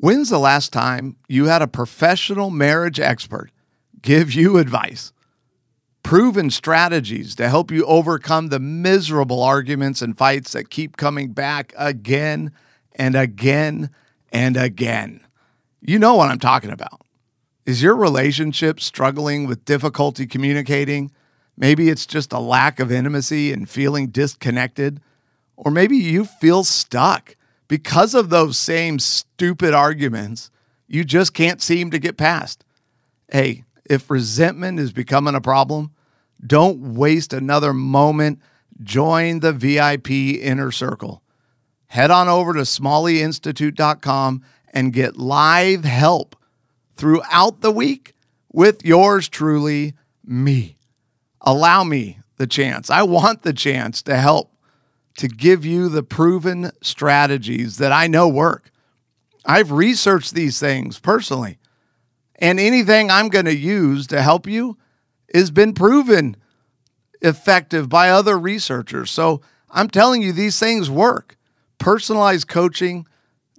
When's the last time you had a professional marriage expert give you advice? Proven strategies to help you overcome the miserable arguments and fights that keep coming back again and again and again. You know what I'm talking about. Is your relationship struggling with difficulty communicating? Maybe it's just a lack of intimacy and feeling disconnected. Or maybe you feel stuck because of those same stupid arguments you just can't seem to get past. Hey, if resentment is becoming a problem, don't waste another moment. Join the VIP inner circle. Head on over to smalleyinstitute.com and get live help throughout the week with yours truly, me. Allow me the chance. I want the chance to help to give you the proven strategies that I know work. I've researched these things personally, and anything I'm going to use to help you has been proven effective by other researchers. So I'm telling you, these things work. Personalized coaching,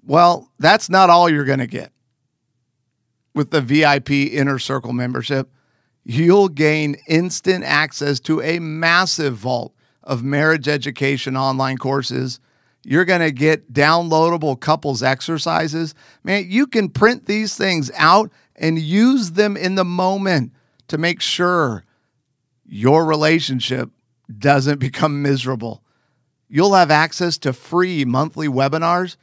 well, that's not all you're going to get with the VIP Inner Circle membership. You'll gain instant access to a massive vault of marriage education online courses. You're going to get downloadable couples exercises. Man, you can print these things out and use them in the moment to make sure your relationship doesn't become miserable. You'll have access to free monthly webinars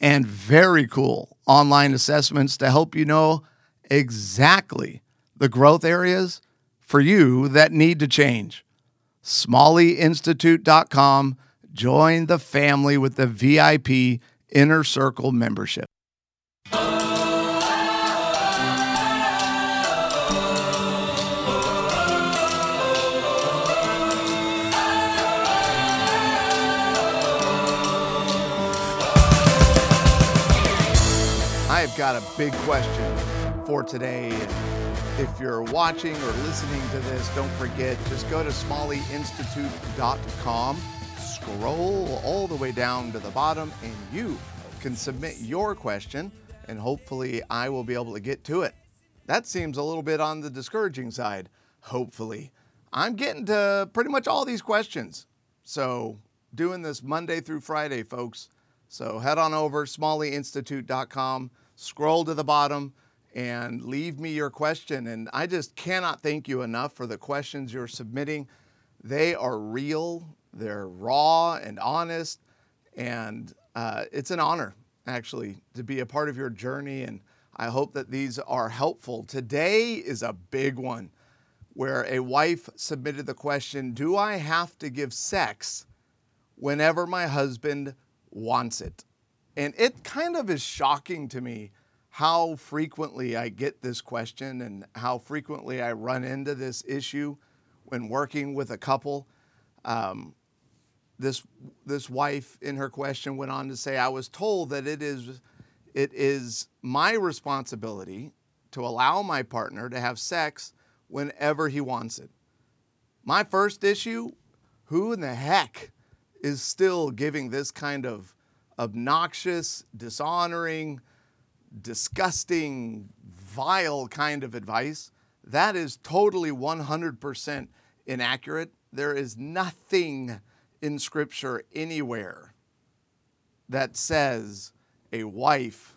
and very cool online assessments to help you know exactly the growth areas for you that need to change. SmalleyInstitute.com. Join the family with the VIP Inner Circle membership. I've got a big question for today. If you're watching or listening to this, don't forget, just go to smalleyinstitute.com, scroll all the way down to the bottom, and you can submit your question, and hopefully I will be able to get to it. That seems a little bit on the discouraging side, hopefully. I'm getting to pretty much all these questions. So, doing this Monday through Friday, folks. So, head on over smalleyinstitute.com scroll to the bottom and leave me your question. And I just cannot thank you enough for the questions you're submitting. They are real, they're raw and honest, and uh, it's an honor actually to be a part of your journey. And I hope that these are helpful. Today is a big one where a wife submitted the question Do I have to give sex whenever my husband wants it? And it kind of is shocking to me how frequently I get this question and how frequently I run into this issue when working with a couple. Um, this this wife in her question went on to say, "I was told that it is it is my responsibility to allow my partner to have sex whenever he wants it." My first issue: Who in the heck is still giving this kind of obnoxious, dishonoring, disgusting, vile kind of advice, that is totally 100% inaccurate. There is nothing in Scripture anywhere that says a wife,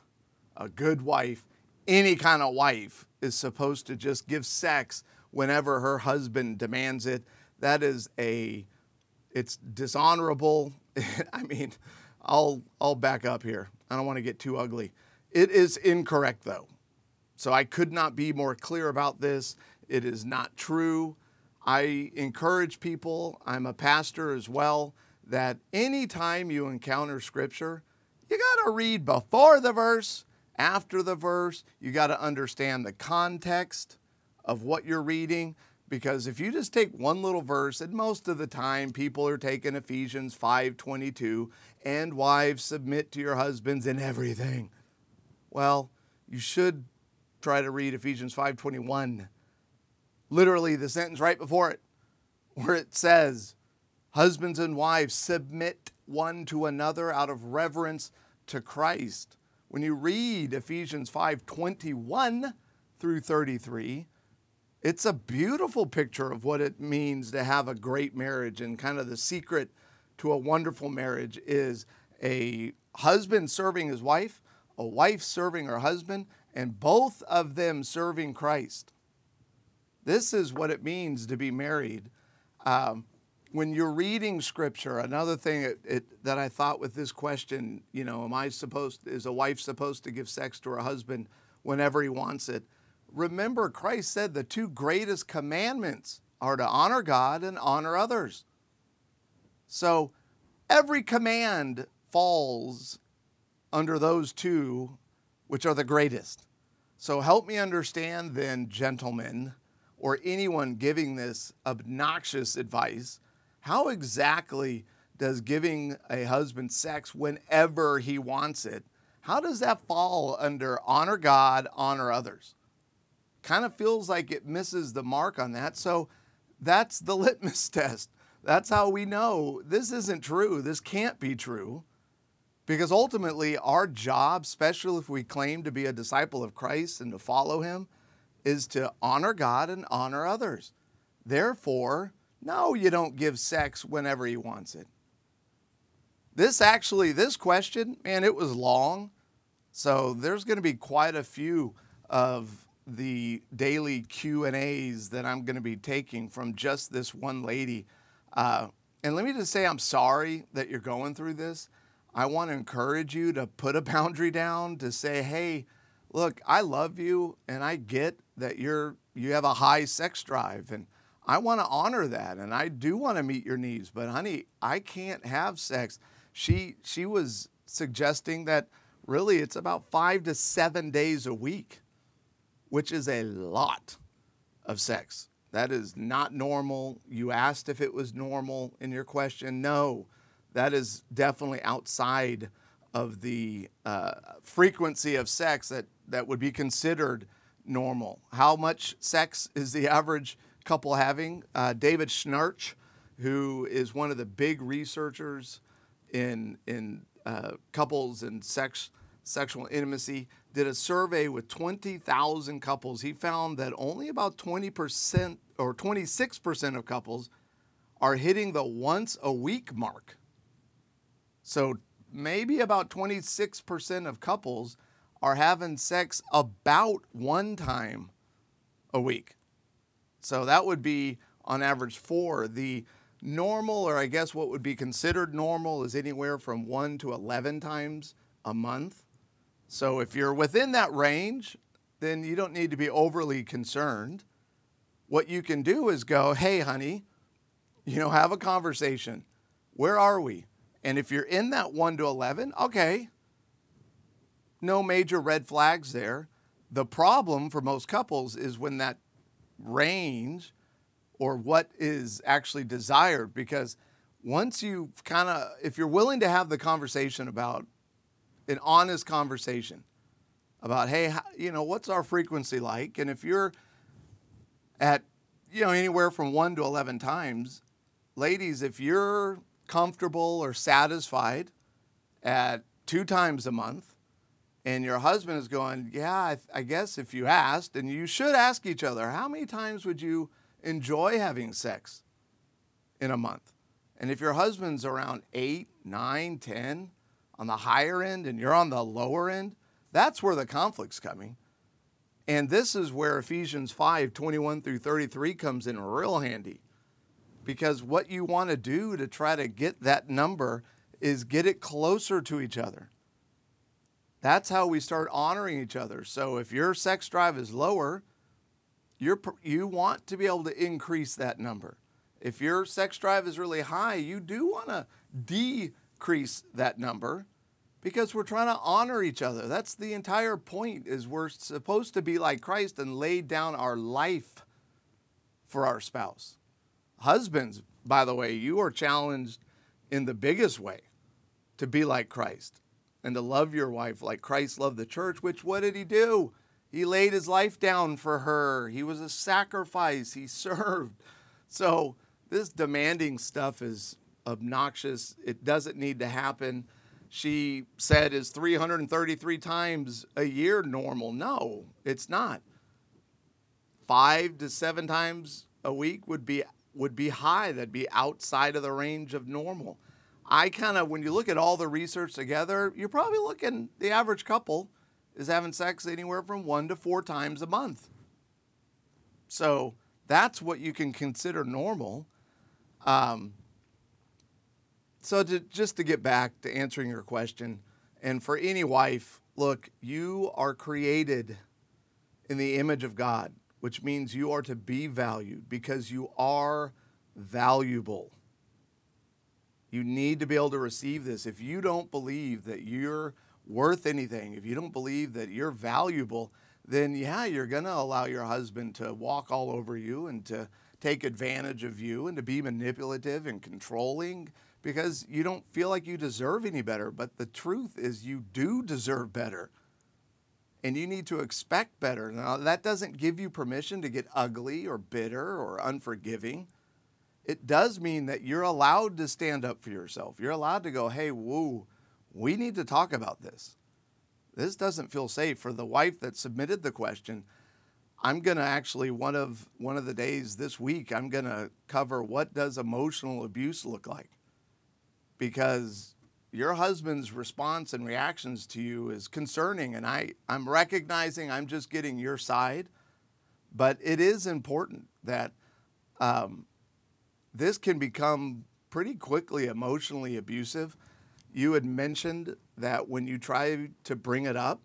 a good wife, any kind of wife is supposed to just give sex whenever her husband demands it. That is a, it's dishonorable. I mean, I'll I'll back up here. I don't want to get too ugly. It is incorrect though. So I could not be more clear about this. It is not true. I encourage people, I'm a pastor as well, that anytime you encounter scripture, you got to read before the verse, after the verse. You got to understand the context of what you're reading. Because if you just take one little verse, and most of the time people are taking Ephesians 5:22, and wives submit to your husbands in everything. Well, you should try to read Ephesians 5:21. Literally the sentence right before it where it says, "Husbands and wives submit one to another out of reverence to Christ." when you read Ephesians 5:21 through 33, it's a beautiful picture of what it means to have a great marriage. And kind of the secret to a wonderful marriage is a husband serving his wife, a wife serving her husband, and both of them serving Christ. This is what it means to be married. Um, when you're reading scripture, another thing it, it, that I thought with this question, you know, am I supposed, is a wife supposed to give sex to her husband whenever he wants it? Remember, Christ said the two greatest commandments are to honor God and honor others. So every command falls under those two, which are the greatest. So help me understand then, gentlemen, or anyone giving this obnoxious advice, how exactly does giving a husband sex whenever he wants it, how does that fall under honor God, honor others? Kind of feels like it misses the mark on that. So that's the litmus test. That's how we know this isn't true. This can't be true. Because ultimately, our job, especially if we claim to be a disciple of Christ and to follow him, is to honor God and honor others. Therefore, no, you don't give sex whenever he wants it. This actually, this question, man, it was long. So there's going to be quite a few of the daily Q and A's that I'm going to be taking from just this one lady. Uh, and let me just say, I'm sorry that you're going through this. I want to encourage you to put a boundary down to say, hey, look, I love you and I get that you're you have a high sex drive and I want to honor that and I do want to meet your needs, but honey, I can't have sex. She she was suggesting that really it's about 5 to 7 days a week, which is a lot of sex. That is not normal. You asked if it was normal in your question. No that is definitely outside of the uh, frequency of sex that, that would be considered normal. How much sex is the average couple having? Uh, David Schnarch, who is one of the big researchers in, in uh, couples and sex, sexual intimacy, did a survey with 20,000 couples. He found that only about 20% or 26% of couples are hitting the once a week mark. So maybe about 26% of couples are having sex about one time a week. So that would be on average four. The normal, or I guess what would be considered normal, is anywhere from one to 11 times a month. So if you're within that range, then you don't need to be overly concerned. What you can do is go, hey, honey, you know, have a conversation. Where are we? And if you're in that 1 to 11, okay, no major red flags there. The problem for most couples is when that range or what is actually desired, because once you kind of, if you're willing to have the conversation about an honest conversation about, hey, you know, what's our frequency like? And if you're at, you know, anywhere from one to 11 times, ladies, if you're comfortable or satisfied at two times a month, and your husband is going, Yeah, I, I, guess if you asked, and you should ask each other, how many times would you enjoy having sex in a month? And if your husband's around eight, nine, ten on the higher end, and you're on the lower end, that's where the conflict's coming. And this is where Ephesians 5 21 through 33 comes in real handy because what you want to do to try to get that number is get it closer to each other. That's how we start honoring each other. So if your sex drive is lower, you're, you want to be able to increase that number. If your sex drive is really high, you do want to decrease that number because we're trying to honor each other. That's the entire point is we're supposed to be like Christ and lay down our life for our spouse. Husbands, by the way, you are challenged in the biggest way to be like Christ and to love your wife like Christ loved the church, which what did he do? He laid his life down for her. He was a sacrifice. He served. So, this demanding stuff is obnoxious. It doesn't need to happen. she said is 333 times a year normal. No, it's not. Five to seven times a week would be would be high. That'd be outside of the range of normal. I kind of, when you look at all the research together, you're probably looking, the average couple is having sex anywhere from one to four times a month. So that's what you can consider normal. Um, so to, just to get back to answering your question, and for any wife, look, you are created in the image of God, which means you are to be valued because you are valuable. You need to be able to receive this. If you don't believe that you're worth anything, if you don't believe that you're valuable, then yeah, you're going to allow your husband to walk all over you and to take advantage of you and to be manipulative and controlling because you don't feel like you deserve any better. But the truth is, you do deserve better. And you need to expect better. Now, that doesn't give you permission to get ugly or bitter or unforgiving it does mean that you're allowed to stand up for yourself. You're allowed to go, hey, woo, we need to talk about this. This doesn't feel safe. For the wife that submitted the question, I'm going to actually one of one of the days this week I'm going to cover what does emotional abuse look like? Because your husband's response and reactions to you is concerning and I I'm recognizing I'm just getting your side, but it is important that um, this can become pretty quickly emotionally abusive. You had mentioned that when you try to bring it up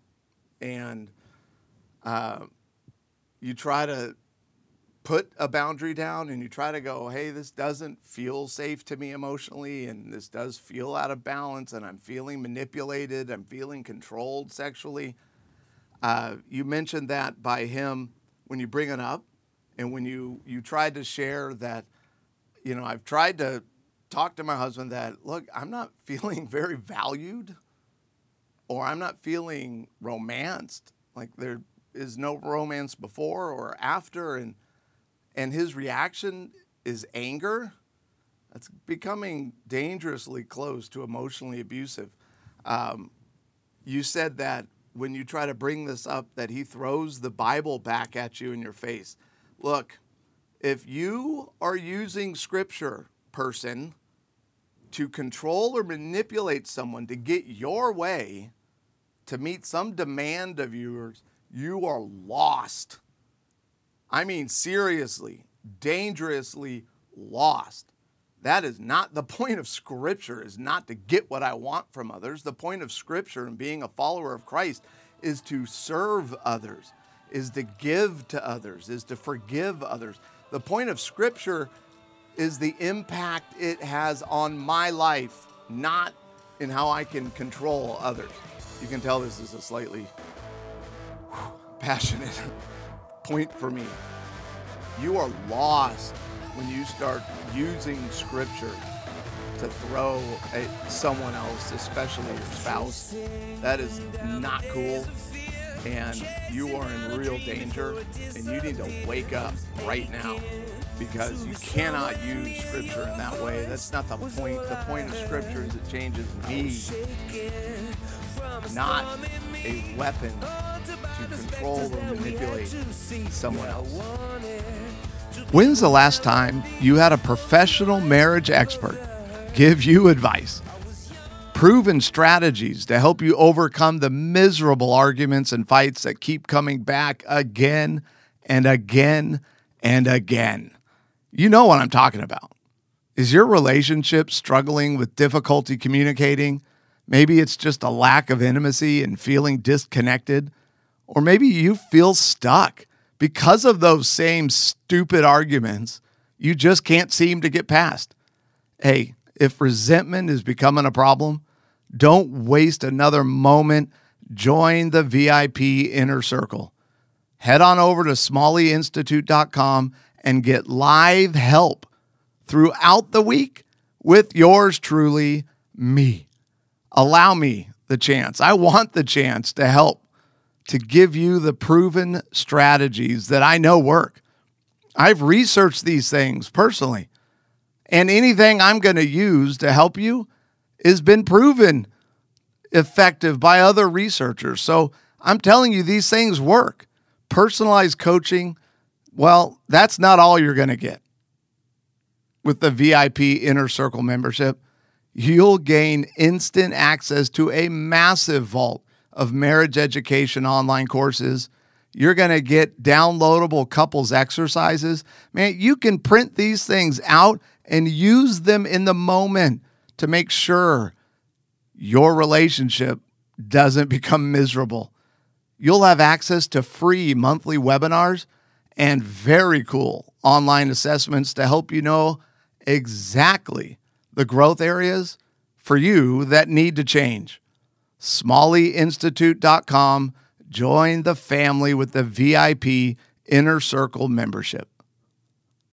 and uh, you try to put a boundary down and you try to go, hey, this doesn't feel safe to me emotionally, and this does feel out of balance, and I'm feeling manipulated, I'm feeling controlled sexually. Uh, you mentioned that by him when you bring it up, and when you you tried to share that you know, I've tried to talk to my husband that, look, I'm not feeling very valued or I'm not feeling romanced. Like there is no romance before or after. And, and his reaction is anger. That's becoming dangerously close to emotionally abusive. Um, you said that when you try to bring this up, that he throws the Bible back at you in your face. Look, if you are using scripture, person, to control or manipulate someone to get your way, to meet some demand of yours, you are lost. I mean, seriously, dangerously lost. That is not the point of Scripture, is not to get what I want from others. The point of Scripture and being a follower of Christ is to serve others, is to give to others, is to forgive others. The point of Scripture is the impact it has on my life, not in how I can control others. You can tell this is a slightly passionate point for me. You are lost when you start using Scripture to throw at someone else, especially your spouse. That is not cool and you are in real danger and you need to wake up right now because you cannot use scripture in that way. That's not the point. The point of scripture is it changes me, not a weapon control or manipulate someone else. When's the last time you had a professional marriage expert give you advice? proven strategies to help you overcome the miserable arguments and fights that keep coming back again and again and again. You know what I'm talking about. Is your relationship struggling with difficulty communicating? Maybe it's just a lack of intimacy and feeling disconnected. Or maybe you feel stuck because of those same stupid arguments you just can't seem to get past. Hey, if resentment is becoming a problem, don't waste another moment. Join the VIP inner circle. Head on over to smalleyinstitute.com and get live help throughout the week with yours truly, me. Allow me the chance. I want the chance to help to give you the proven strategies that I know work. I've researched these things personally, and anything I'm going to use to help you has been proven effective by other researchers. So I'm telling you, these things work. Personalized coaching, well, that's not all you're going to get with the VIP Inner Circle membership. You'll gain instant access to a massive vault of marriage education online courses. You're going to get downloadable couples exercises. Man, you can print these things out and use them in the moment to make sure your relationship doesn't become miserable. You'll have access to free monthly webinars and very cool online assessments to help you know exactly the growth areas for you that need to change. SmalleyInstitute.com. Join the family with the VIP Inner Circle membership.